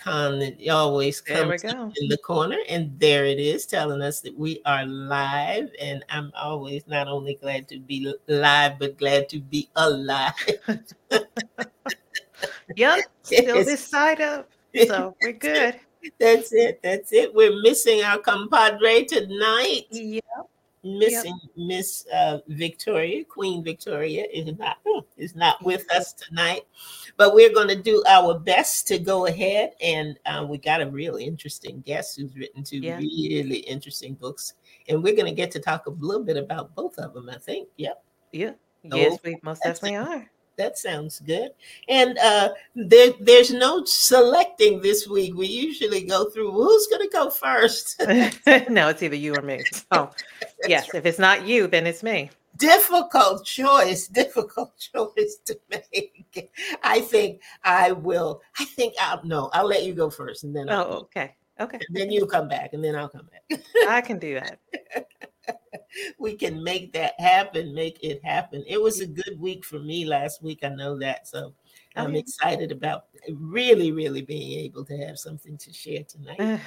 icon that always comes in the corner. And there it is telling us that we are live. And I'm always not only glad to be live, but glad to be alive. yep. Still this side up. So we're good. That's it. That's it. We're missing our compadre tonight. Yep missing yep. Miss uh, Victoria, Queen Victoria is not is not with us tonight, but we're going to do our best to go ahead. And uh, we got a really interesting guest who's written two yeah. really interesting books, and we're going to get to talk a little bit about both of them. I think. Yep. Yeah. Yes, we most definitely are that sounds good. And uh, there, there's no selecting this week. We usually go through who's going to go first. no, it's either you or me. Oh, yes. Right. If it's not you, then it's me. Difficult choice, difficult choice to make. I think I will. I think I'll no. I'll let you go first, and then. I'll oh, okay. Okay. And then you come back, and then I'll come back. I can do that. we can make that happen, make it happen. It was a good week for me last week. I know that. So I'm excited about really, really being able to have something to share tonight.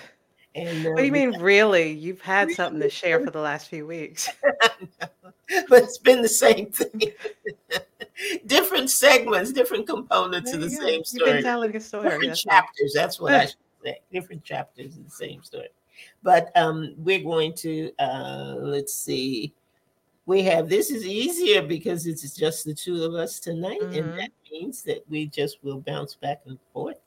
And, uh, what do you mean, really? You've had really? something to share for the last few weeks. but it's been the same thing. different segments, different components of the same story. You've been telling a story. Different that's chapters. That's what I should say. Different chapters of the same story. But um, we're going to uh, let's see. We have this is easier because it's just the two of us tonight, mm-hmm. and that means that we just will bounce back and forth.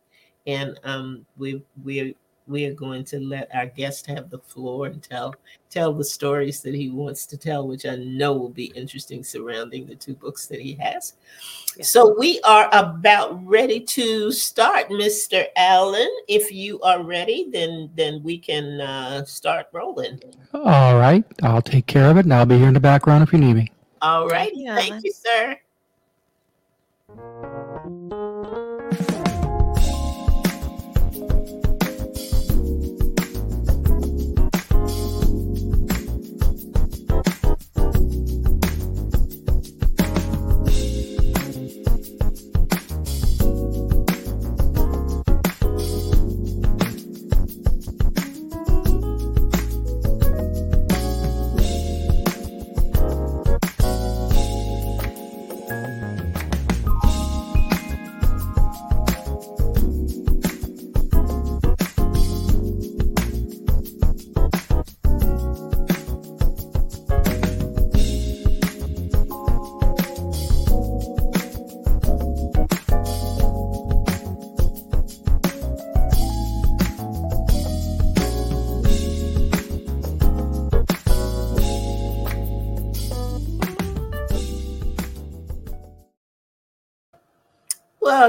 And um, we we we are going to let our guest have the floor and tell tell the stories that he wants to tell, which I know will be interesting surrounding the two books that he has. So we are about ready to start, Mr. Allen. If you are ready, then then we can uh, start rolling. All right, I'll take care of it, and I'll be here in the background if you need me. All right, thank you, sir.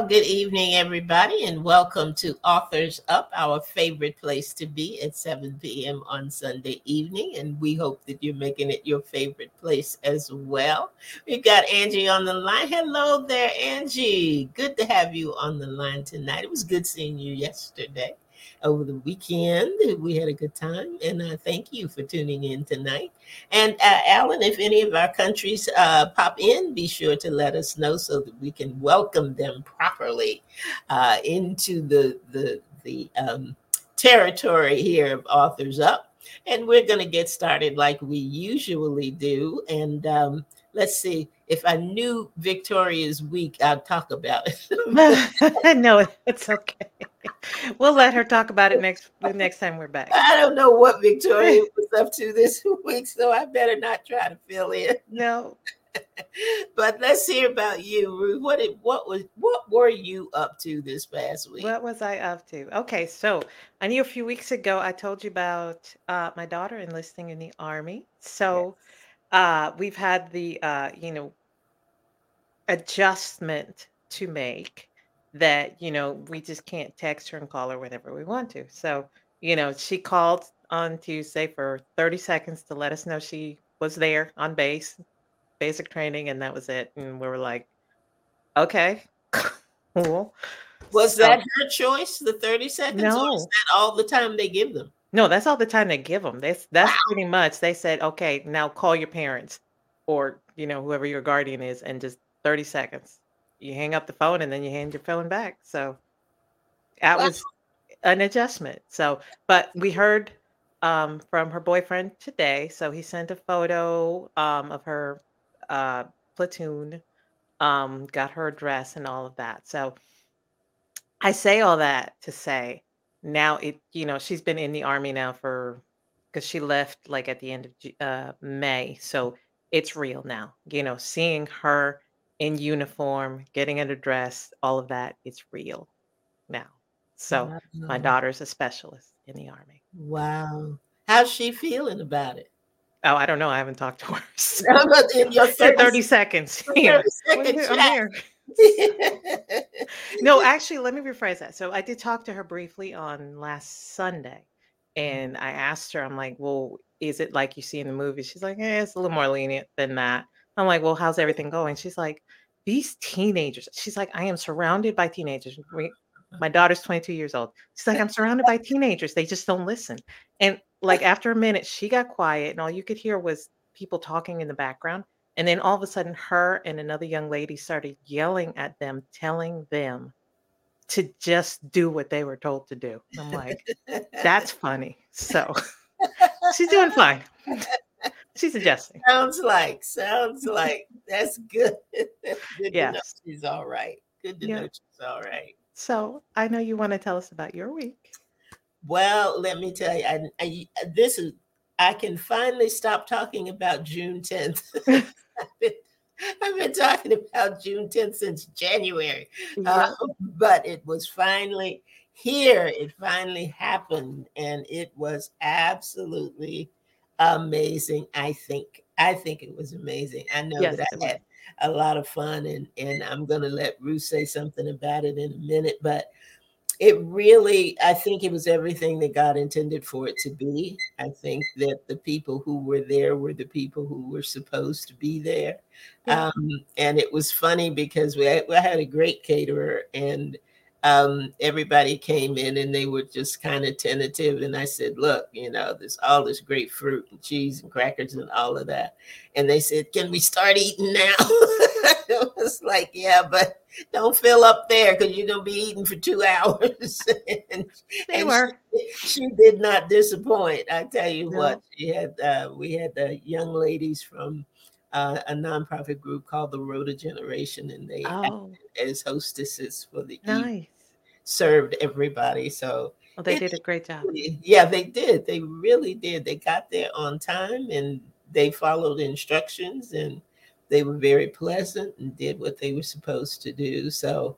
Good evening, everybody, and welcome to Authors Up, our favorite place to be at 7 p.m. on Sunday evening. And we hope that you're making it your favorite place as well. We've got Angie on the line. Hello there, Angie. Good to have you on the line tonight. It was good seeing you yesterday over the weekend. We had a good time, and uh, thank you for tuning in tonight. And uh, Alan, if any of our countries uh, pop in, be sure to let us know so that we can welcome them properly uh, into the the the um, territory here of Authors Up. And we're going to get started like we usually do. And um, let's see if I knew Victoria's week, I'd talk about it. no, it's okay. We'll let her talk about it next the next time we're back. I don't know what Victoria was up to this week, so I better not try to fill in. No. but let's hear about you, Ruth. What did, what was what were you up to this past week? What was I up to? Okay, so I knew a few weeks ago I told you about uh, my daughter enlisting in the army. So yes uh, we've had the uh, you know adjustment to make that you know we just can't text her and call her whenever we want to. So you know she called on Tuesday for 30 seconds to let us know she was there on base, basic training, and that was it. And we were like, okay, cool. Was so, that her choice, the 30 seconds? No. Or is that all the time they give them? No, that's all the time they give them. That's that's wow. pretty much. They said, okay, now call your parents or you know whoever your guardian is, and just thirty seconds. You hang up the phone and then you hand your phone back. So that wow. was an adjustment. So, but we heard um, from her boyfriend today. So he sent a photo um, of her uh, platoon, um, got her address and all of that. So I say all that to say now it, you know, she's been in the army now for because she left like at the end of uh, May. So it's real now. You know, seeing her in uniform, getting an address, all of that, it's real now. So wow. my daughter's a specialist in the army. Wow. How's she feeling about it? Oh, I don't know. I haven't talked to her. in your 30, 30 seconds. 30 seconds I'm here. no, actually, let me rephrase that. So I did talk to her briefly on last Sunday, and I asked her, I'm like, well, is it like you see in the movie? She's like, eh, it's a little more lenient than that. I'm like, well, how's everything going? She's like, these teenagers. She's like, I am surrounded by teenagers. Uh-huh. My daughter's 22 years old. She's like, I'm surrounded by teenagers. They just don't listen. And like after a minute, she got quiet, and all you could hear was people talking in the background. And then all of a sudden, her and another young lady started yelling at them, telling them to just do what they were told to do. I'm like, that's funny. So she's doing fine. She's adjusting. Sounds like, sounds like that's good. good yes. she's all right. Good to yeah. know she's all right. So I know you want to tell us about your week. Well, let me tell you, I, I, this is I can finally stop talking about June 10th. I've, been, I've been talking about June 10th since January, yeah. uh, but it was finally here. It finally happened, and it was absolutely amazing. I think. I think it was amazing. I know yes, that I had a lot of fun, and and I'm going to let Ruth say something about it in a minute. But it really, I think it was everything that God intended for it to be. I think that the people who were there were the people who were supposed to be there. Yeah. Um, and it was funny because we had, we had a great caterer, and um, everybody came in and they were just kind of tentative. And I said, Look, you know, there's all this great fruit and cheese and crackers and all of that. And they said, Can we start eating now? it was like, Yeah, but don't fill up there because you're going to be eating for two hours. and, they and were. She, she, did not disappoint. I tell you no. what, she had, uh, we had the young ladies from, uh, a nonprofit group called the Rhoda Generation, and they oh. as hostesses for the nice served everybody. So well, they did a great job. Yeah, they did. They really did. They got there on time and they followed instructions and they were very pleasant and did what they were supposed to do. So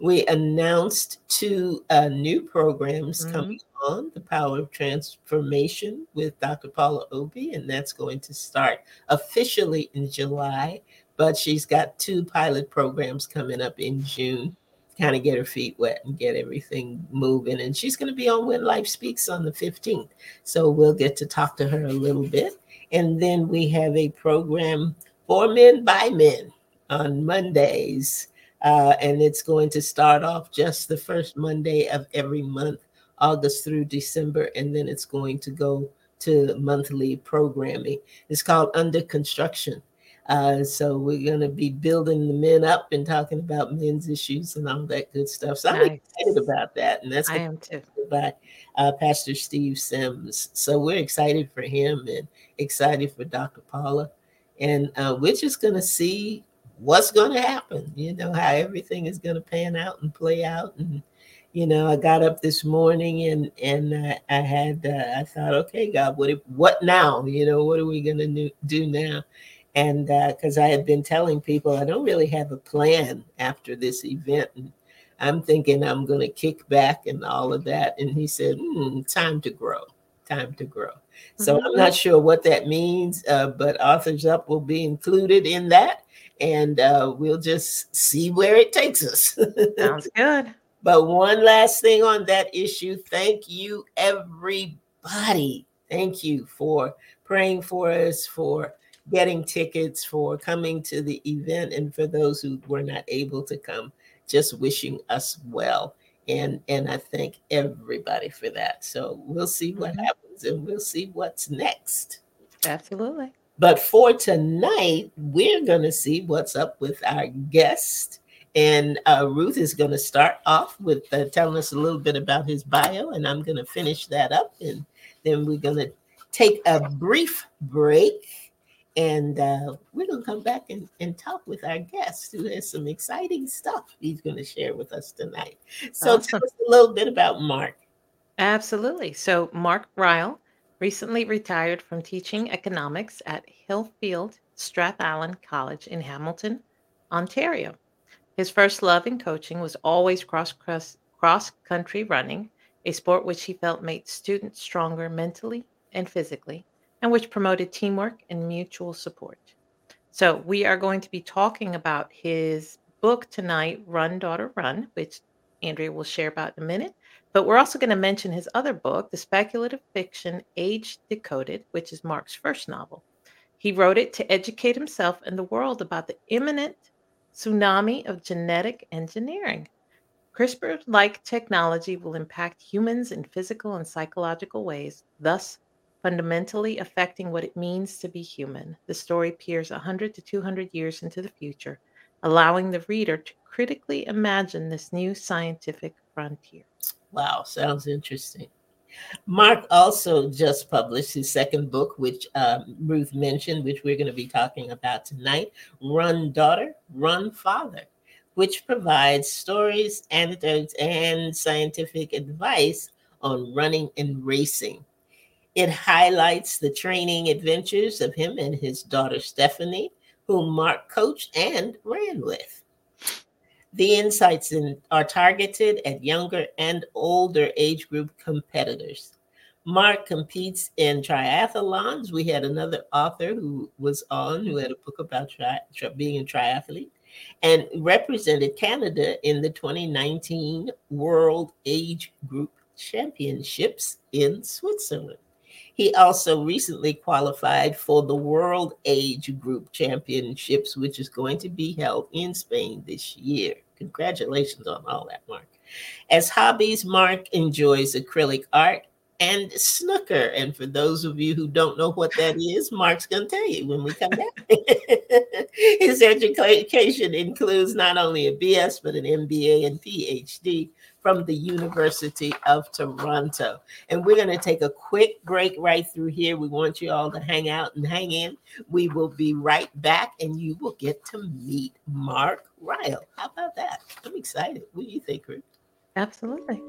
we announced two uh, new programs mm-hmm. coming on the power of transformation with Dr. Paula Obi, and that's going to start officially in July. But she's got two pilot programs coming up in June kind of get her feet wet and get everything moving. And she's going to be on When Life Speaks on the 15th. So we'll get to talk to her a little bit. And then we have a program for men by men on Mondays. Uh, and it's going to start off just the first Monday of every month, August through December. And then it's going to go to monthly programming. It's called Under Construction uh, so we're going to be building the men up and talking about men's issues and all that good stuff. So nice. I'm excited about that, and that's I am too. by uh, Pastor Steve Sims. So we're excited for him and excited for Dr. Paula, and uh, we're just going to see what's going to happen. You know how everything is going to pan out and play out, and you know I got up this morning and and I, I had uh, I thought, okay, God, what if, what now? You know, what are we going to do now? and because uh, I had been telling people I don't really have a plan after this event, and I'm thinking I'm going to kick back and all of that. And he said, mm, "Time to grow, time to grow." Mm-hmm. So I'm mm-hmm. not sure what that means, uh, but Authors Up will be included in that, and uh, we'll just see where it takes us. Sounds good. But one last thing on that issue. Thank you, everybody. Thank you for praying for us, for getting tickets, for coming to the event, and for those who were not able to come, just wishing us well. And and I thank everybody for that. So we'll see what mm-hmm. happens and we'll see what's next. Absolutely. But for tonight, we're going to see what's up with our guest. And uh, Ruth is going to start off with uh, telling us a little bit about his bio, and I'm going to finish that up. And then we're going to take a brief break. And uh, we're going to come back and, and talk with our guest who has some exciting stuff he's going to share with us tonight. So, Awesome. tell us a little bit about Mark. Absolutely. So, Mark Ryall recently retired from teaching economics at Hillfield Strathallan College in Hamilton, Ontario. His first love in coaching was always cross cross country running, a sport which he felt made students stronger mentally and physically, and which promoted teamwork and mutual support. So, we are going to be talking about his book tonight, Run, Daughter, Run, which Andrea will share about in a minute. But we're also going to mention his other book, the speculative fiction Age Decoded, which is Mark's first novel. He wrote it to educate himself and the world about the imminent tsunami of genetic engineering. CRISPR like technology will impact humans in physical and psychological ways, thus fundamentally affecting what it means to be human. The story peers 100 to 200 years into the future, allowing the reader to critically imagine this new scientific frontier. Wow, sounds interesting. Mark also just published his second book, which um, Ruth mentioned, which we're going to be talking about tonight Run Daughter, Run Father, which provides stories, anecdotes, and scientific advice on running and racing. It highlights the training adventures of him and his daughter Stephanie, whom Mark coached and ran with. The insights in, are targeted at younger and older age group competitors. Mark competes in triathlons. We had another author who was on who had a book about tri- tri- being a triathlete and represented Canada in the 2019 World Age Group Championships in Switzerland. He also recently qualified for the World Age Group Championships, which is going to be held in Spain this year. Congratulations on all that, Mark. As hobbies, Mark enjoys acrylic art and snooker. And for those of you who don't know what that is, Mark's going to tell you when we come back. His education includes not only a BS, but an MBA and PhD from the University of Toronto. And we're going to take a quick break right through here. We want you all to hang out and hang in. We will be right back and you will get to meet Mark Ryall. How about that? I'm excited. What do you think, Ruth? Absolutely.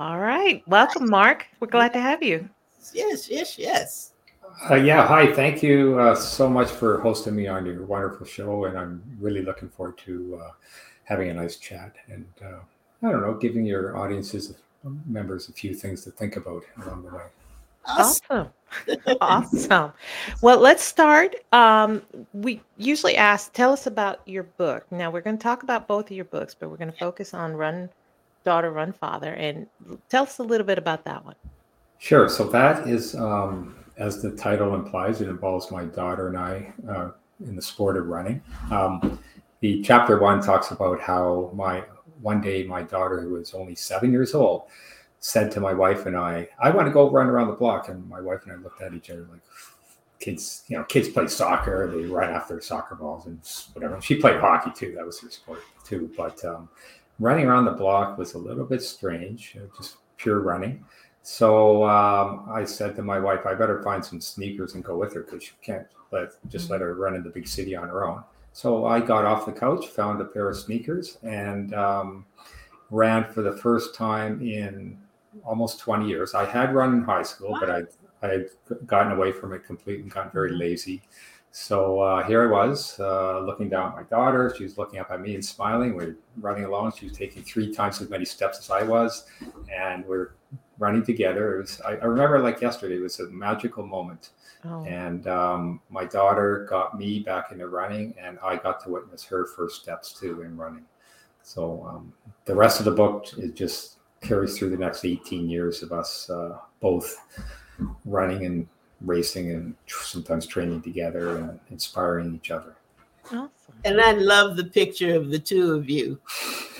All right. Welcome, Mark. We're glad to have you. Yes, yes, yes. Uh, yeah, hi. Thank you uh, so much for hosting me on your wonderful show, and I'm really looking forward to uh, having a nice chat and uh, I don't know, giving your audiences members a few things to think about along the way. Awesome. Awesome. awesome. Well, let's start. Um, we usually ask, tell us about your book. Now, we're going to talk about both of your books, but we're going to focus on Run Daughter, Run Father. And tell us a little bit about that one. Sure. So, that is, um, as the title implies, it involves my daughter and I uh, in the sport of running. Um, the chapter one talks about how my one day my daughter, who was only seven years old, said to my wife and I, I want to go run around the block. And my wife and I looked at each other like, kids, you know, kids play soccer, they run after soccer balls and whatever. She played hockey too, that was her sport too. But um, running around the block was a little bit strange, just pure running. So um, I said to my wife, I better find some sneakers and go with her because she can't let just let her run in the big city on her own. So I got off the couch, found a pair of sneakers, and um, ran for the first time in almost 20 years. I had run in high school, but I I had gotten away from it completely and got very lazy. So uh, here I was uh, looking down at my daughter. She was looking up at me and smiling. We are running along. She was taking three times as many steps as I was, and we're running together. It was, I, I remember like yesterday, it was a magical moment. Oh, And um, my daughter got me back into running, and I got to witness her first steps too in running. So um, the rest of the book it just carries through the next 18 years of us uh, both running and racing and sometimes training together and inspiring each other. awesome. And I love the picture of the two of you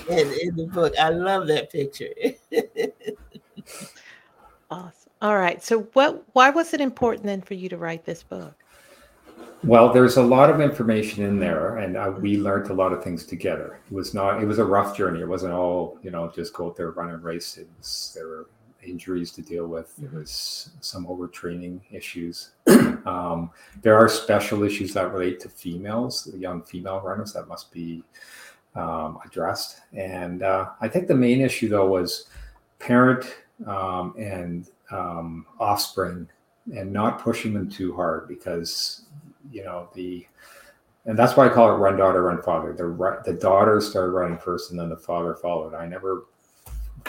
in, in the book. I love that picture. Awesome. All right. So, what? Why was it important then for you to write this book? Well, there's a lot of information in there, and uh, we learned a lot of things together. It was not, it was a rough journey. It wasn't all, you know, just go out there, run and race. It was, there were injuries to deal with. There was some overtraining issues. um, there are special issues that relate to females, the young female runners, that must be um, addressed. And uh, I think the main issue, though, was parent um, and um, offspring and not pushing them too hard because you know the and that's why I call it run daughter run father. The the daughter started running first, and then the father followed. I never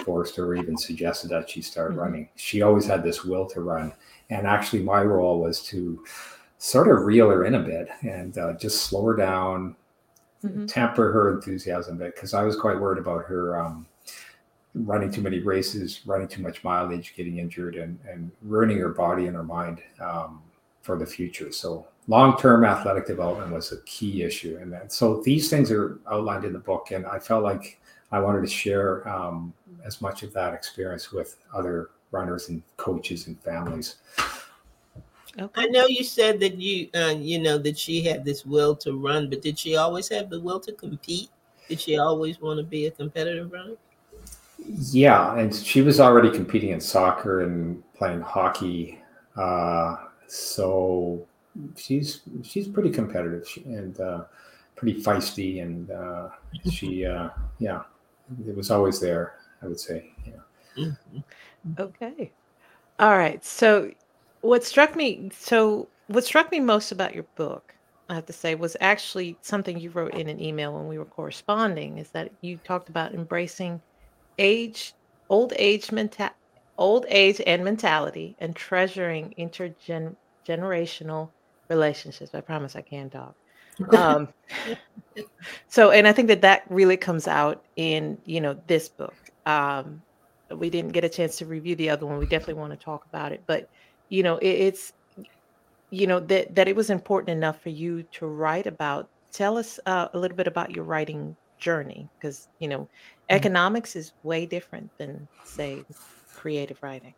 forced her or even suggested that she start Mhm. running. She always had this will to run, and actually my role was to sort of reel her in a bit and uh, just slow her down, Mhm. temper her enthusiasm a bit because I was quite worried about her um, running too many races, running too much mileage, getting injured, and, and ruining her body and her mind um, for the future. So long term athletic development was a key issue, and then, so these things are outlined in the book, and I felt like I wanted to share um, as much of that experience with other runners and coaches and families. Okay. I know you said that you, uh, you know, that she had this will to run, but did she always have the will to compete? Did she always want to be a competitive runner? Yeah, and she was already competing in soccer and playing hockey, uh, so she's she's pretty competitive and uh, pretty feisty, and uh, she uh, yeah, it was always there. I would say, yeah. Mhm. Okay. All right. So, what struck me, so what struck me most about your book, I have to say, was actually something you wrote in an email when we were corresponding, is that you talked about embracing age, old age mental, old age and mentality, and treasuring intergenerational relationships. I promise I can talk. Um, so, and I think that that really comes out in you know this book. Um, we didn't get a chance to review the other one. We definitely want to talk about it, but you know, it, it's you know that that it was important enough for you to write about. Tell us uh, a little bit about your writing journey, because you know, economics is way different than say creative writing.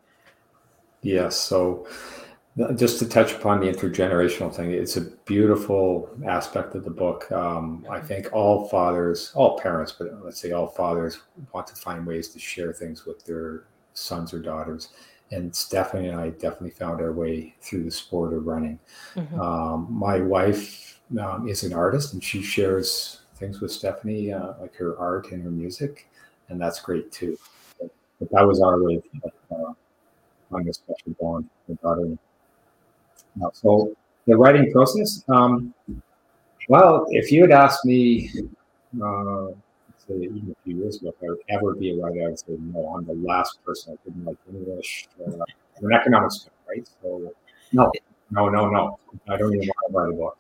Yes. So, th- just to touch upon the intergenerational thing, it's a beautiful aspect of the book. Um, I think all fathers, all parents, but let's say all fathers want to find ways to share things with their sons or daughters. And Stephanie and I definitely found our way through the sport of running. Mhm. Um, my wife um, is an artist and she shares things with Stephanie, uh, like her art and her music. And that's great too. But, that was our way of uh, on a special bond with my daughter. So the writing process, um, well, if you had asked me, uh, say even a few years ago, if I would ever be a writer, I would say no. I'm the last person. I didn't like English. Uh, I'm an economics student, right? So no, no, no, no. I don't even want to write a book.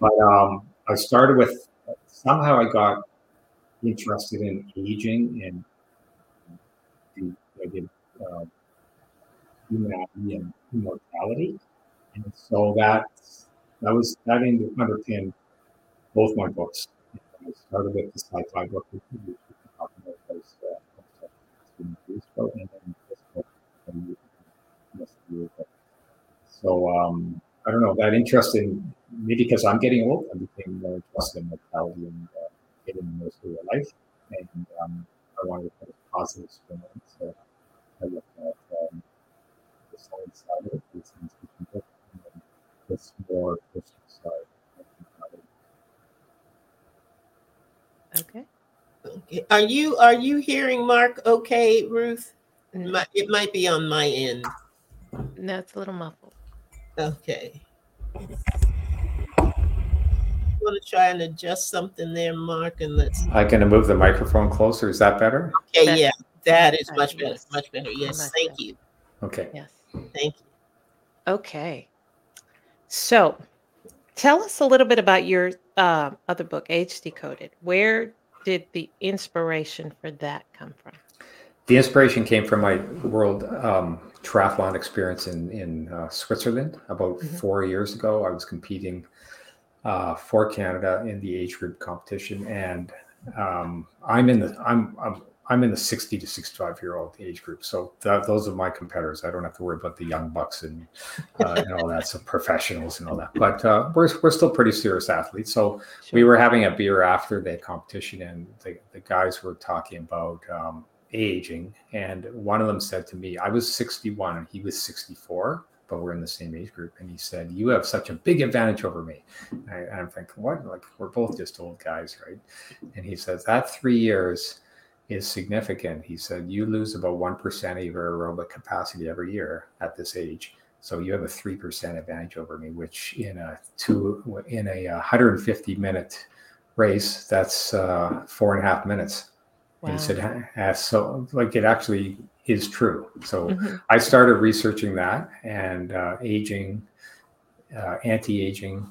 But um, I started with somehow I got interested in aging and the, I did. Uh, and immortality. And so that that was that in- underpinned both my books. I started with the sci-fi book, which we talked about those, uh, and then this book. So um, I don't know that interest in maybe because I'm getting old, I became more interested in mortality and uh, getting most of your life, and um, I wanted to put a positive spin on it. So I looked at um, the science side of it, the science fiction book, and then this more personal side. of. Okay. Okay. Are you are you hearing Mark? Okay, Ruth. Mm. It N- might- It might be on my end. No, it's a little muffled. Okay. Want to try and adjust something there, Mark, and let's. I'm going to move the microphone closer. Is that better? Okay, That- yeah, That is much better. yes. Much better. Yes. Much Thank better. you. Okay. Yes. Thank you. Okay. So tell us a little bit about your uh, other book, Age Decoded. Where did the inspiration for that come from? The inspiration came from my world um, triathlon experience in in uh, Switzerland about Mhm. four years ago. I was competing uh, for Canada in the age group competition, and um, I'm in the I'm, I'm I'm in the 60 to 65 year old age group. So that, those are my competitors. I don't have to worry about the young bucks and uh, and all that, some professionals and all that. But uh, we're we're still pretty serious athletes. So we were having a beer after the competition, and the, the guys were talking about um, aging. And one of them said to me, I was 61 and he was 64, but we're in the same age group. And he said, You have such a big advantage over me. And I, I'm thinking, What? Like, we're both just old guys, right? And he says, That three years is significant. He said, You lose about 1% of your aerobic capacity every year at this age. So you have a three percent advantage over me, which in a two in a 150 minute race, that's uh, four and a half minutes. And he said, "Ah, so like it actually is true. So Mhm. I started researching that and uh, aging, uh, anti-aging,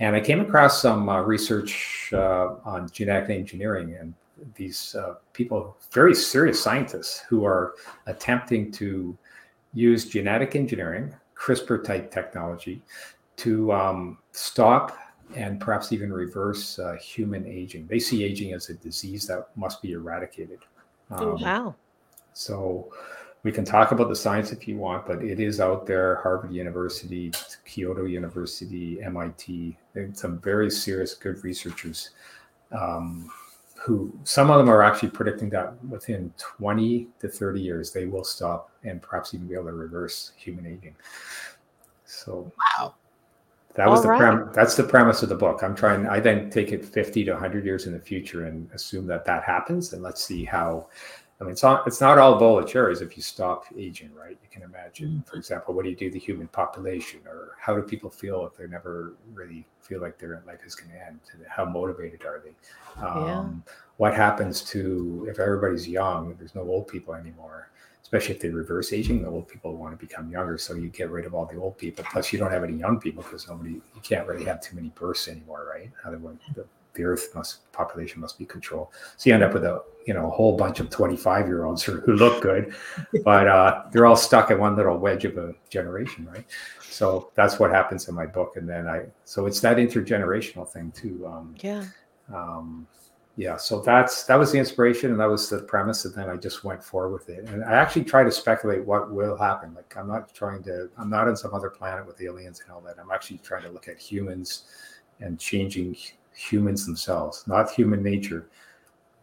and I came across some uh, research uh, on genetic engineering and these uh, people, very serious scientists, who are attempting to use genetic engineering, CRISPR type technology, to um, stop and perhaps even reverse uh, human aging. They see aging as a disease that must be eradicated. Oh, Um, Wow. so we can talk about the science if you want, but it is out there. Harvard University, Kyoto University, MIT, some very serious, good researchers um, who some of them are actually predicting that within 20 to 30 years they will stop and perhaps even be able to reverse human aging. So Wow. that was All the right. prem- that's the premise of the book. I'm trying. I then take it 50 to 100 years in the future and assume that that happens, and let's see how. I mean, it's not it's not all cherries if you stop aging, right? You can imagine, for example, what do you do to the human population, or how do people feel if they never really feel like their life is going to end? How motivated are they? Um, What happens to if everybody's young? There's no old people anymore especially if they reverse aging, the old people want to become younger. So you get rid of all the old people. Plus, you don't have any young people because nobody, you can't really have too many births anymore, right? Otherwise, the, the Earth must population must be controlled. So you end up with a you know a whole bunch of 25 year olds who, who look good, but uh, they're all stuck in one little wedge of a generation, right? So that's what happens in my book. And then I, so it's that intergenerational thing too. Um, Yeah. um, yeah so that's that was the inspiration and that was the premise and then i just went forward with it and i actually try to speculate what will happen like i'm not trying to i'm not on some other planet with aliens and all that i'm actually trying to look at humans and changing humans themselves not human nature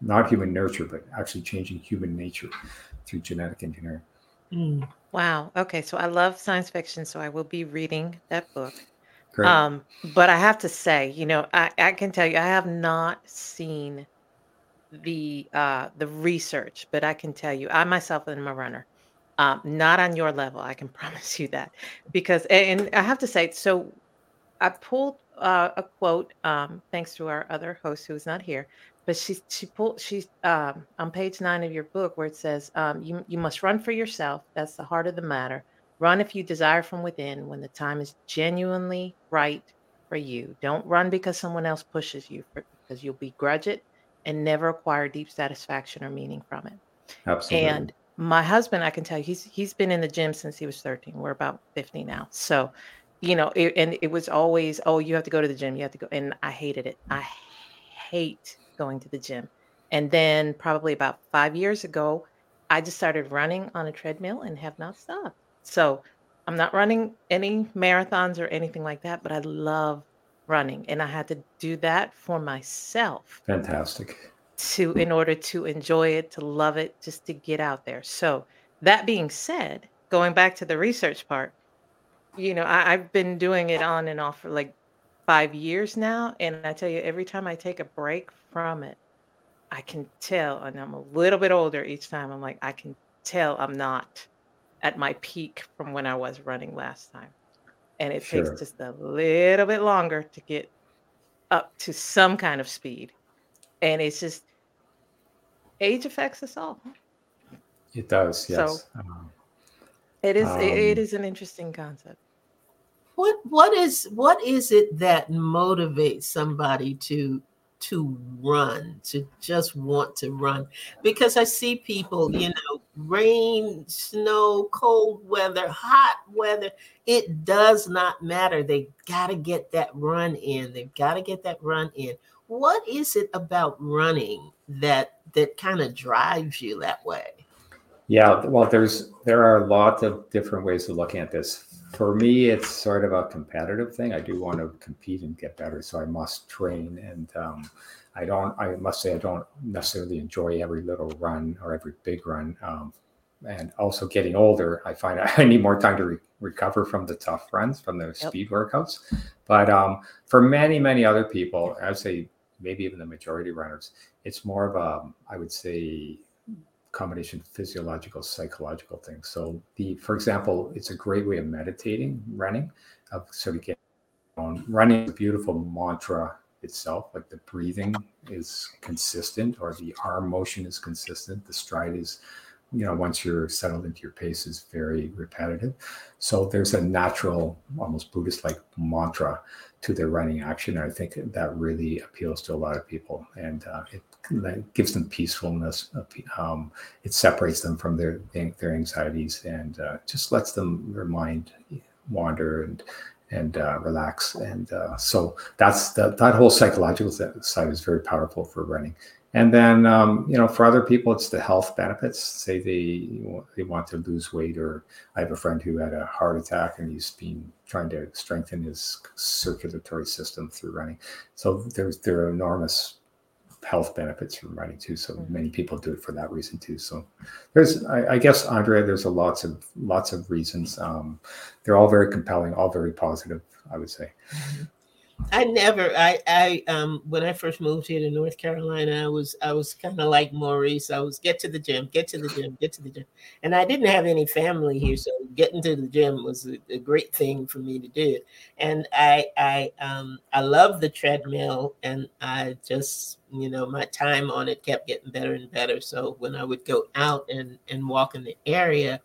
not human nurture but actually changing human nature through genetic engineering Mm. Wow. Okay. So I love science fiction, so I will be reading that book. Great. Um, but I have to say, you know, I, I can tell you, I have not seen the uh, the research, but I can tell you, I myself am a runner. Um, not on your level, I can promise you that, because and I have to say, so I pulled uh, a quote um, thanks to our other host who is not here, but she she pulled she's um, on page nine of your book where it says um, you you must run for yourself. That's the heart of the matter. Run if you desire from within when the time is genuinely right for you. Don't run because someone else pushes you, for, because you'll begrudge it and never acquire deep satisfaction or meaning from it. absolutely And my husband, I can tell you, he's he's been in the gym since he was 13. We're about 50 now. So, you know, it, and it was always, oh, you have to go to the gym. You have to go. And I hated it. I hate going to the gym. And then probably about five years ago, I just started running on a treadmill and have not stopped. So I'm not running any marathons or anything like that, but I love running. And I had to do that for myself fantastic to in order to enjoy it, to love it, just to get out there. So that being said, going back to the research part, you know, I, I've been doing it on and off for like five years now. And I tell you, every time I take a break from it, I can tell, and I'm a little bit older each time. I'm like, I can tell I'm not at my peak from when I was running last time. And it Sure. takes just a little bit longer to get up to some kind of speed. And it's just age affects us all. It does, So yes. Um, it is it, it um, is an interesting concept. What what is what is it that motivates somebody to to run, to just want to run? Because I see people, you know, rain, snow, cold weather, hot weather, it does not matter. They got to get that run in. They've got to get that run in. What is it about running that that kind of drives you that way? Yeah, well, there's there are a lot of different ways of looking at this. For me, it's sort of a competitive thing. I do want to compete and get better, so I must train. And um, I don't. I must say, I don't necessarily enjoy every little run or every big run. Um, and also getting older, I find I need more time to re- recover from the tough runs, from the speed workouts. But um, for many, many other people, I would say maybe even the majority runners, it's more of a, I would say, combination of physiological psychological things. So the for example it's a great way of meditating running of sort of getting on. Running a beautiful mantra itself like the breathing is consistent or the arm motion is consistent. The stride is you know once you're settled into your pace is very repetitive. So there's a natural almost buddhist like mantra to their running action and i think that really appeals to a lot of people. And uh, it that gives them peacefulness. Um, it separates them from their their anxieties and uh, just lets them their mind wander and and uh, relax. And uh, so that's the, that whole psychological side is very powerful for running. And then um, you know, for other people, it's the health benefits. Say they they want to lose weight, or I have a friend who had a heart attack and he's been trying to strengthen his circulatory system through running. So there's there are enormous health benefits from running too. So Mm-hmm. many people do it for that reason too. So there's, I, I guess, Andrea, there's a lots of lots of reasons. Um, they're all very compelling, all very positive. I would say. I never I I um when I first moved here to North Carolina, I was I was kind of like Maurice. I was get to the gym, get to the gym, get to the gym. And I didn't have any family here, so getting to the gym was a, a great thing for me to do. And I I um I love the treadmill and I just you know my time on it kept getting better and better. So when I would go out and and walk in the area,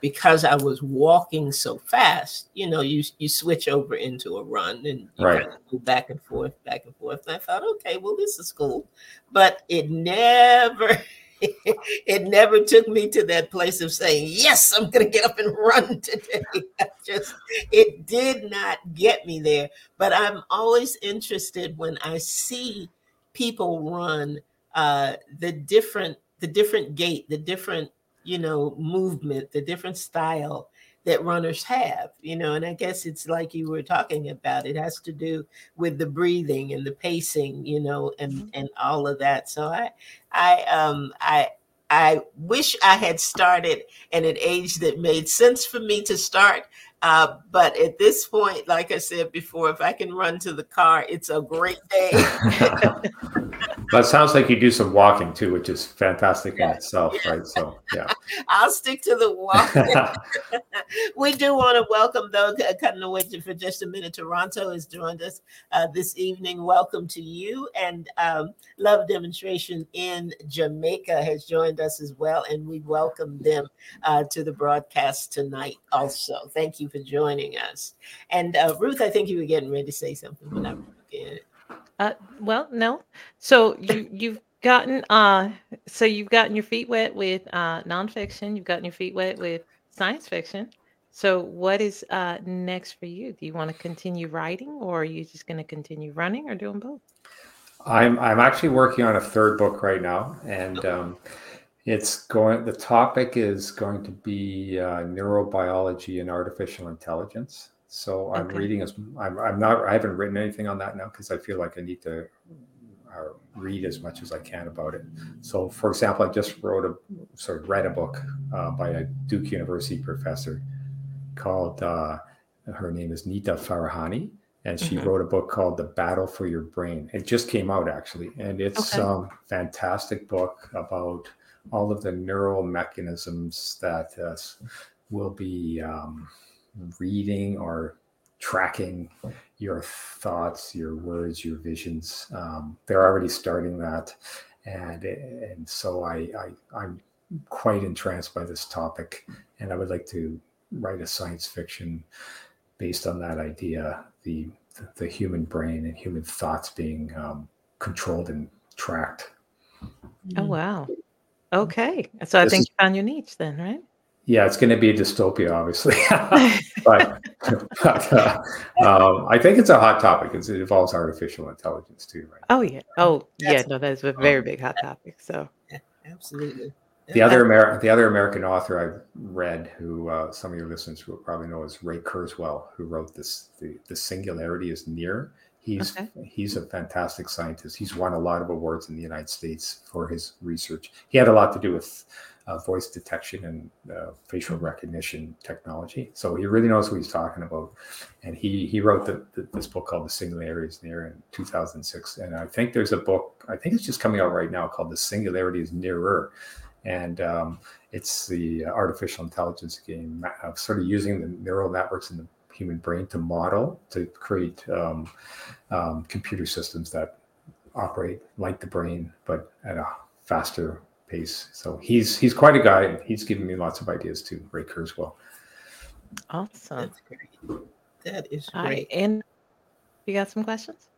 because I was walking so fast, you know, you you switch over into a run and you Right. kind of go back and forth, back and forth. And I thought, okay, well, this is cool, but it never. it never took me to that place of saying yes i'm going to get up and run today. Just it did not get me there. But i'm always interested when i see people run uh the different the different gait the different you know movement the different style that runners have you know and i guess it's like you were talking about it has to do with the breathing and the pacing you know and Mhm. and all of that so i i um i i wish i had started at an age that made sense for me to start uh, but at this point, like I said before, if I can run to the car, it's a great day. but it sounds like you do some walking too, which is fantastic in itself, right? So yeah. I'll stick to the walk. we do want to welcome, though, cutting away for just a minute. Toronto has joined us uh, this evening. Welcome to you. And um, Love Demonstration in Jamaica has joined us as well. And we welcome them uh, to the broadcast tonight also. Thank you for joining us. And uh, Ruth, I think you were getting ready to say something, but I'm forgetting. Uh, well, no. So you you've gotten uh so you've gotten your feet wet with uh nonfiction. You've gotten your feet wet with science fiction. So what is uh next for you? Do you want to continue writing, or are you just going to continue running, or doing both? I'm I'm actually working on a third book right now, and um, it's going. The topic is going to be uh, neurobiology and artificial intelligence. So I'm Okay. reading as I'm, I'm not. I haven't written anything on that now because I feel like I need to uh, read as much as I can about it. So, for example, I just wrote a sort of read a book uh, by a Duke University professor called. Uh, her name is Nita Farahany, and she Mhm. wrote a book called The Battle for Your Brain. It just came out actually, and it's Okay. um, fantastic book about all of the neural mechanisms that uh, will be um, reading or tracking your thoughts, your words, your visions. Um, they're already starting that, and and so I, I I'm quite entranced by this topic, and I would like to write a science fiction based on that idea the the human brain and human thoughts being um, controlled and tracked. Oh wow. Okay. So I This think is- you found your niche then, right? Yeah, it's going to be a dystopia, obviously, but, but uh, um, I think it's a hot topic. It's, it involves artificial intelligence too, right? Oh yeah. Oh yeah. No, that's a very big hot topic. So Absolutely. The other Amer- the other American author I've read, who uh, some of your listeners will probably know, is Ray Kurzweil, who wrote this. The, the singularity is near. He's Okay. he's a fantastic scientist. He's won a lot of awards in the United States for his research. He had a lot to do with uh, voice detection and uh, facial recognition technology. So he really knows what he's talking about. And he he wrote the, the, this book called The Singularity is Near in 2006. And I think there's a book. I think it's just coming out right now called The Singularity is Nearer and um, it's the artificial intelligence game of sort of using the neural networks in the human brain to model to create um, um, computer systems that operate like the brain but at a faster pace so he's he's quite a guy and he's given me lots of ideas too ray kurzweil awesome. That's great. That is All right. great. And you got some questions?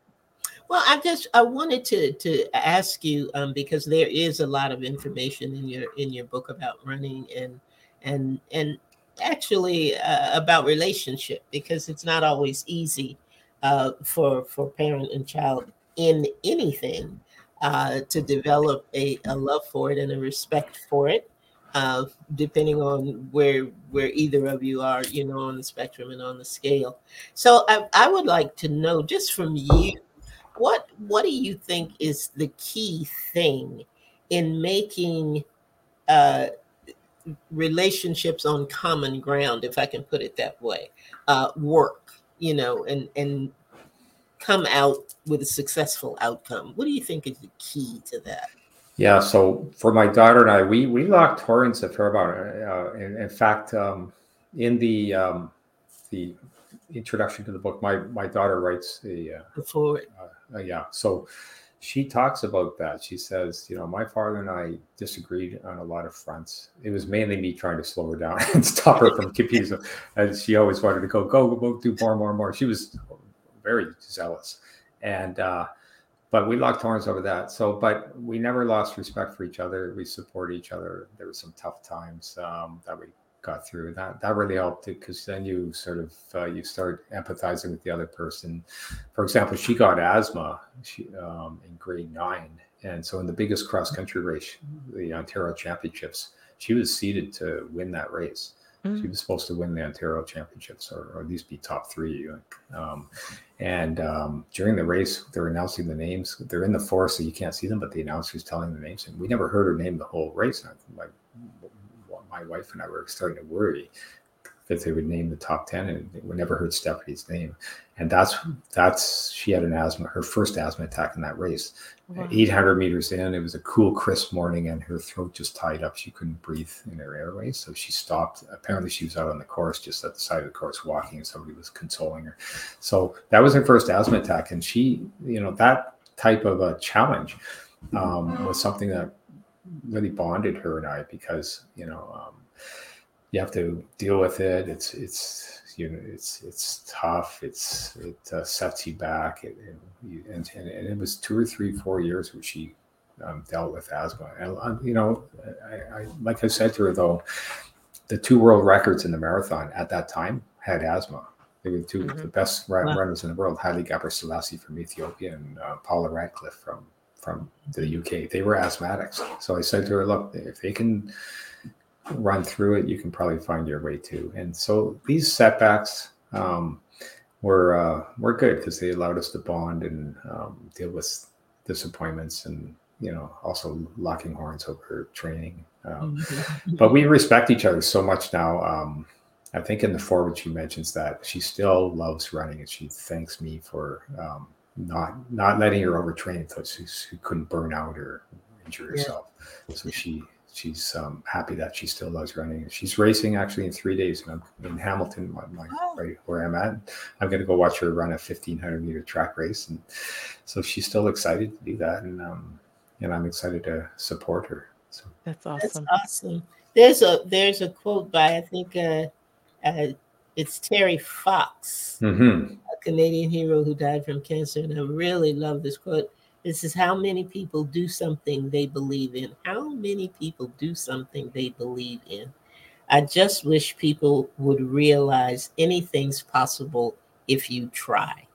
Well, I just I wanted to to ask you um, because there is a lot of information in your in your book about running and and and actually uh, about relationship because it's not always easy uh, for for parent and child in anything uh, to develop a, a love for it and a respect for it uh, depending on where where either of you are you know on the spectrum and on the scale. So I, I would like to know just from you what what do you think is the key thing in making uh, relationships on common ground, if I can put it that way, uh, work? You know, and and come out with a successful outcome. What do you think is the key to that? Yeah, so for my daughter and I, we we locked horns a fair amount. Uh, in, in fact, um, in the um, the introduction to the book, my my daughter writes a uh, Before uh, yeah, so she talks about that. She says, you know, my father and I disagreed on a lot of fronts. It was mainly me trying to slow her down and stop her from competing. And she always wanted to go, go, go, do more, more, more. She was very zealous, and uh, but we locked horns over that. So, but we never lost respect for each other. We support each other. There were some tough times um, that we got through. That that really helped it because then you sort of uh, you start empathizing with the other person. For example, she got asthma she, um, in grade nine, and so in the biggest cross country race, the Ontario Championships, she was seeded to win that race. She Mm. was supposed to win the Ontario Championships, or, or at least be top three. Um, and um, during the race, they're announcing the names. They're in the forest, so you can't see them, but the announcer's telling the names. And we never heard her name the whole race. And I, like, my wife and I were starting to worry that they would name the top 10 and we never heard Stephanie's name. And that's, that's, she had an asthma, her first asthma attack in that race. Wow. 800 meters in, it was a cool, crisp morning and her throat just tied up. She couldn't breathe in her airways. So she stopped. Apparently, she was out on the course, just at the side of the course, walking, and somebody was consoling her. So that was her first asthma attack. And she, you know, that type of a challenge um, was something that really bonded her and I because, you know, um, you have to deal with it. It's, it's, you know, it's it's tough. It's it uh, sets you back. It, it, and, and and it was two or three, four years where she um, dealt with asthma. And uh, you know, I, I like I said to her though, the two world records in the marathon at that time had asthma. They were the 2 Mhm. the best run, Wow. runners in the world, Haile Gebrselassie from Ethiopia and uh, Paula Radcliffe from from the UK. They were asthmatics. So I said to her, look, if they can run through it, you can probably find your way too. And so these setbacks um, were uh, were good because they allowed us to bond and um, deal with disappointments and you know also locking horns over training. Um, but we respect each other so much now. Um, I think in the forward she mentions that she still loves running and she thanks me for um, not not letting her overtrain so she, she couldn't burn out or injure Yeah. herself. So she she's um, happy that she still loves running. She's racing actually in three days and I'm in Hamilton, my, my, Oh. right where I'm at. I'm going to go watch her run a 1500 meter track race, and so she's still excited to do that, and um, and I'm excited to support her. So That's That's awesome. awesome. There's a there's a quote by I think uh, uh, it's Terry Fox, mhm. Canadian hero who died from cancer, and I really love this quote. This is how many people do something they believe in. How many people do something they believe in? I just wish people would realize anything's possible if you try.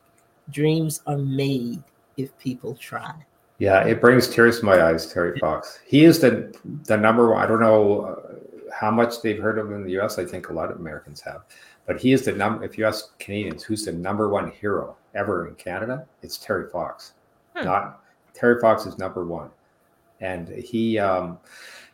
Dreams are made if people try. Yeah, it brings tears to my eyes, Terry Fox. He is the the number one. I don't know uh, how much they've heard of him in the U.S. I think a lot of Americans have, but he is the number. If you ask Canadians, who's the number one hero ever in Canada? It's Terry Fox. Hmm. Not Terry Fox is number one, and he um,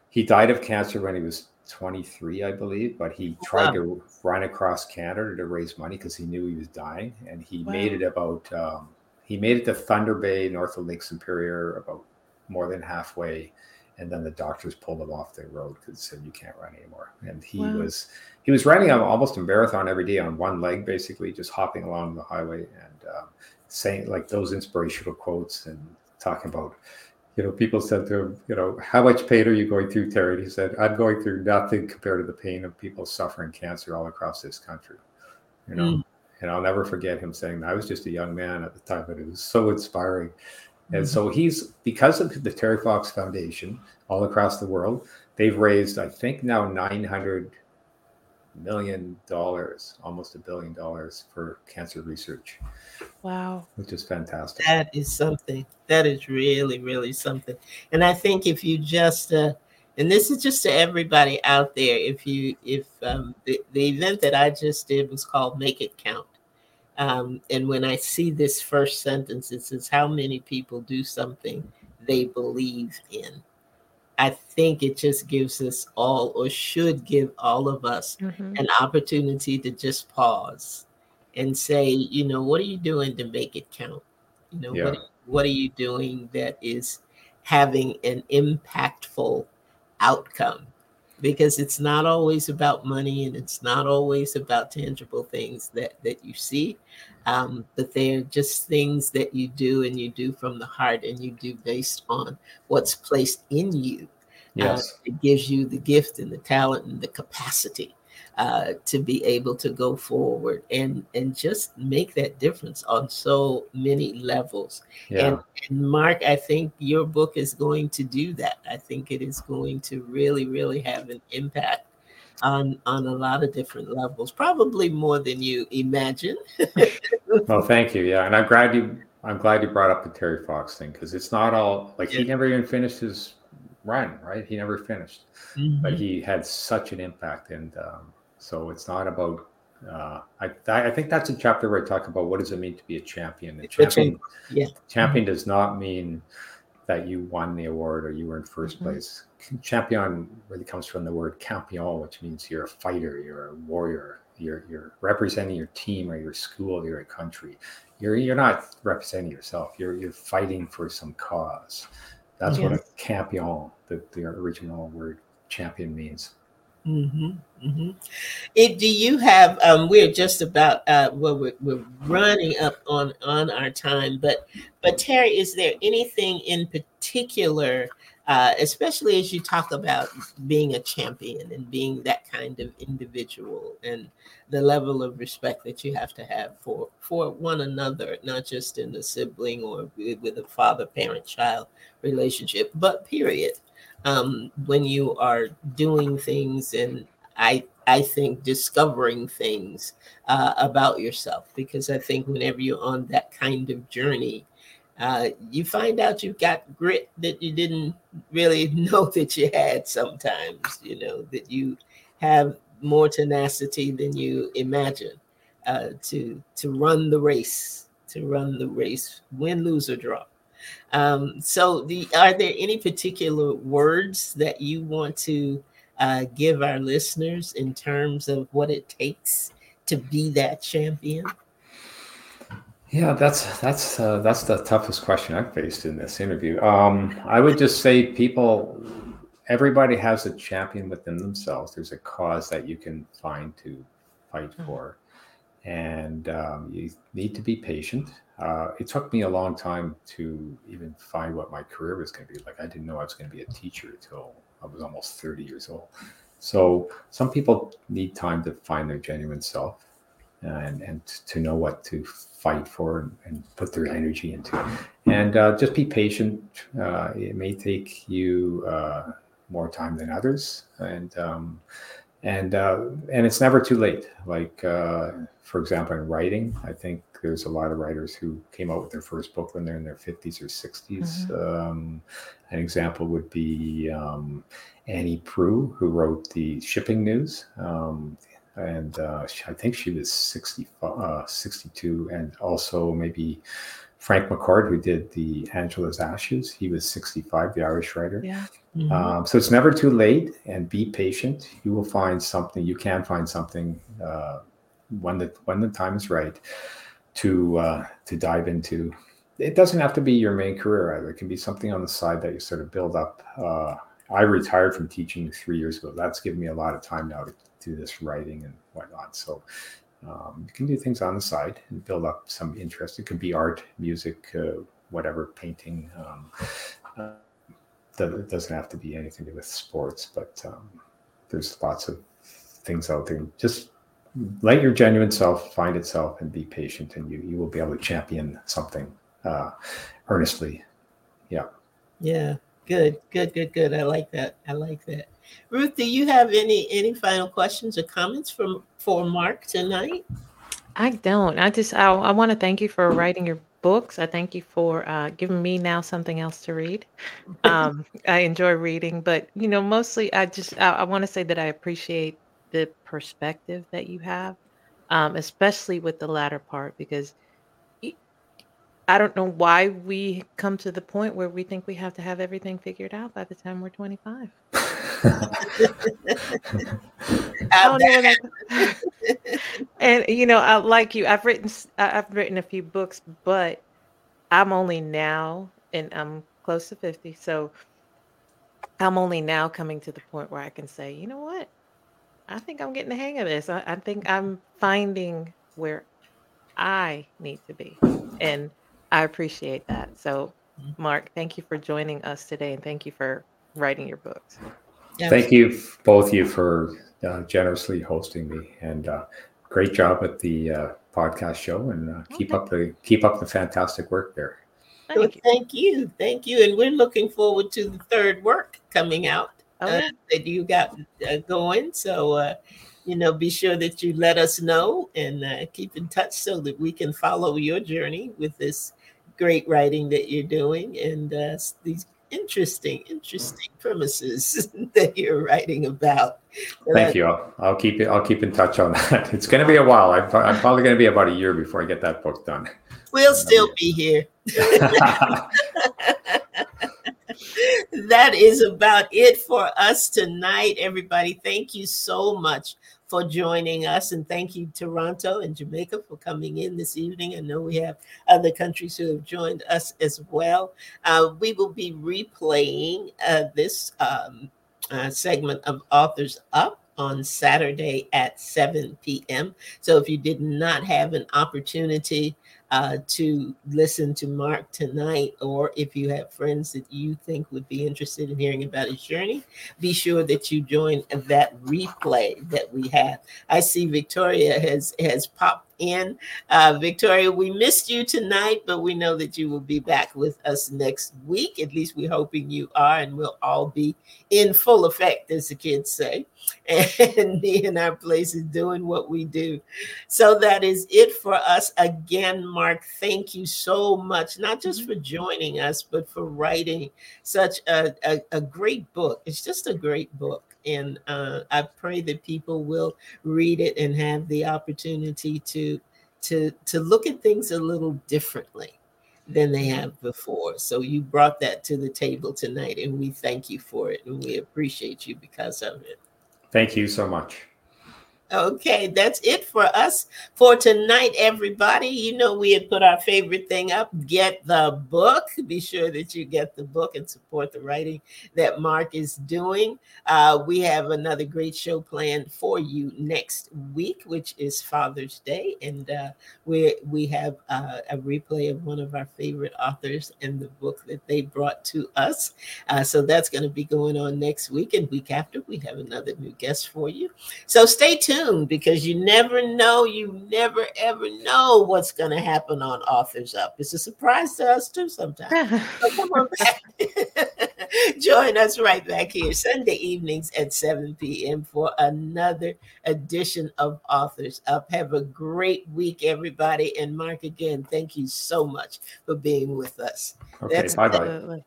he died of cancer when he was 23, I believe. But he tried to run across Canada to raise money because he knew he was dying, and he Wow. made it about. Um, he made it to Thunder Bay, north of Lake Superior, about more than halfway, and then the doctors pulled him off the road because said you can't run anymore. And he Wow. was he was running almost a marathon every day on one leg, basically just hopping along the highway and um, saying like those inspirational quotes and talking about. You know, people said to him, you know, how much pain are you going through, Terry? And he said, I'm going through nothing compared to the pain of people suffering cancer all across this country. You know, Mm. and I'll never forget him saying, that I was just a young man at the time, but it was so inspiring. And Mhm. so he's because of the Terry Fox Foundation all across the world, they've raised, I think now nine hundred million dollars, almost a billion dollars for cancer research, Wow. which is fantastic. That is something. That is really, really something. And I think if you just, uh, and this is just to everybody out there, if you, if um, the, the event that I just did was called Make It Count. Um, and when I see this first sentence, it says, How many people do something they believe in? I think it just gives us all, or should give all of us, Mhm. an opportunity to just pause and say, you know, what are you doing to make it count? You know, Yeah. what what are you doing that is having an impactful outcome? Because it's not always about money and it's not always about tangible things that that you see, um, but they're just things that you do and you do from the heart and you do based on what's placed in you Yes. it gives you the gift and the talent and the capacity uh, to be able to go forward and and just make that difference on so many levels. Yeah. And, and Mark, I think your book is going to do that. I think it is going to really, really have an impact on on a lot of different levels, probably more than you imagine. Well, thank you. Yeah, and I'm glad you. I'm glad you brought up the Terry Fox thing because it's not all like he never even finished his run, right? He never finished. but Mhm. he had such an impact and um, so it's not about uh, I, I think that's a chapter where I talk about what does it mean to be a champion. A Which one? champion, Yeah. champion does not mean that you won the award or you were in 1st Mhm. place. Champion really comes from the word campion, which means you're a fighter, you're a warrior, you're you're representing your team or your school, or your country. You're you're not representing yourself. You're you're fighting for some cause. That's what a campion, the, the original word champion means. Hmm hmm It, do you have? Um, we're just about. Uh, well, we're, we're running up on on our time, but but Terry, is there anything in particular, uh, especially as you talk about being a champion and being that kind of individual and the level of respect that you have to have for for one another, not just in a sibling or with a father parent child relationship, but period um, when you are doing things and I I think discovering things uh, about yourself because I think whenever you're on that kind of journey, uh, you find out you've got grit that you didn't really know that you had. Sometimes you know that you have more tenacity than you imagine uh, to to run the race, to run the race, win, lose or draw. Um, so, the are there any particular words that you want to uh, give our listeners in terms of what it takes to be that champion? Yeah, that's that's uh, that's the toughest question I've faced in this interview. Um, I would just say people, everybody has a champion within themselves. There's a cause that you can find to fight Mhm. for, and um, you need to be patient. Uh, it took me a long time to even find what my career was going to be like. I didn't know I was going to be a teacher until I was almost 30 years old. So some people need time to find their genuine self and, and to know what to fight for and, and put their energy into. And uh, just be patient. Uh, it may take you uh, more time than others. And um, and uh, and it's never too late. Like uh, for example, in writing, I think there's a lot of writers who came out with their first book when they're in their 50s or 60s. Mm-hmm. Um, an example would be um, Annie Proulx, who wrote the shipping news. Um, and uh, I think she was 60, uh, 62, and also maybe Frank McCourt, who did the Angela's Ashes. He was 65, the Irish writer. Yeah. Mm-hmm. Um, so it's never too late, and be patient. You will find something. You can find something uh, when the when the time is right to uh, to dive into. It doesn't have to be your main career either. It can be something on the side that you sort of build up. Uh, I retired from teaching three years ago. That's given me a lot of time now to do this writing and whatnot. So um, you can do things on the side and build up some interest. It could be art, music, uh, whatever, painting. Um, uh, it doesn't have to be anything to do with sports, but um, there's lots of things out there. Just let your genuine self find itself and be patient, and you you will be able to champion something uh, earnestly. Yeah. Yeah. Good. Good. Good. Good. I like that. I like that. Ruth, do you have any any final questions or comments from for Mark tonight? I don't. I just I, I want to thank you for writing your books. I thank you for uh, giving me now something else to read. Um, I enjoy reading, but you know, mostly I just I, I want to say that I appreciate the perspective that you have, um, especially with the latter part, because I don't know why we come to the point where we think we have to have everything figured out by the time we're 25. and you know, I like you. I've written I've written a few books, but I'm only now and I'm close to 50. So I'm only now coming to the point where I can say, you know what? I think I'm getting the hang of this. I, I think I'm finding where I need to be. And I appreciate that. So. Mark, thank you for joining us today and thank you for writing your books. Thank you, both of you, for uh, generously hosting me, and uh, great job at the uh, podcast show. And uh, keep okay. up the keep up the fantastic work there. Thank you. thank you, thank you, and we're looking forward to the third work coming out oh, uh, that you got uh, going. So you know, be sure that you let us know and uh, keep in touch so that we can follow your journey with this great writing that you're doing and uh, these interesting, interesting premises that you're writing about. Thank you. I'll, I'll, keep it. I'll keep in touch on that. It's going to be a while. I'm, I'm probably going to be about a year before I get that book done. We'll um, still be here. that is about it for us tonight, everybody. Thank you so much for joining us. And thank you, Toronto and Jamaica, for coming in this evening. I know we have other countries who have joined us as well. Uh, we will be replaying uh, this um, uh, segment of Authors Up on Saturday at 7 p.m. So if you did not have an opportunity uh, to listen to Mark tonight, or if you have friends that you think would be interested in hearing about his journey, be sure that you join that replay that we have. I see Victoria has has popped in. Uh, Victoria, we missed you tonight, but we know that you will be back with us next week. At least we're hoping you are, and we'll all be in full effect, as the kids say, and be in our places doing what we do. So that is it for us. Again, Mark, thank you so much, not just for joining us, but for writing such a, a, a great book. It's just a great book and uh, I pray that people will read it and have the opportunity to to to look at things a little differently than they have before. So you brought that to the table tonight, and we thank you for it, and we appreciate you because of it. Thank you so much. Okay, that's it for us for tonight, everybody. You know, we had put our favorite thing up get the book. Be sure that you get the book and support the writing that Mark is doing. Uh, we have another great show planned for you next week, which is Father's Day. And uh, we, we have uh, a replay of one of our favorite authors and the book that they brought to us. Uh, so that's going to be going on next week. And week after, we have another new guest for you. So stay tuned because you never know, you never ever know what's going to happen on Authors Up. It's a surprise to us too sometimes. so come on back. Join us right back here Sunday evenings at 7 p.m. for another edition of Authors Up. Have a great week, everybody. And Mark, again, thank you so much for being with us. Okay, bye bye.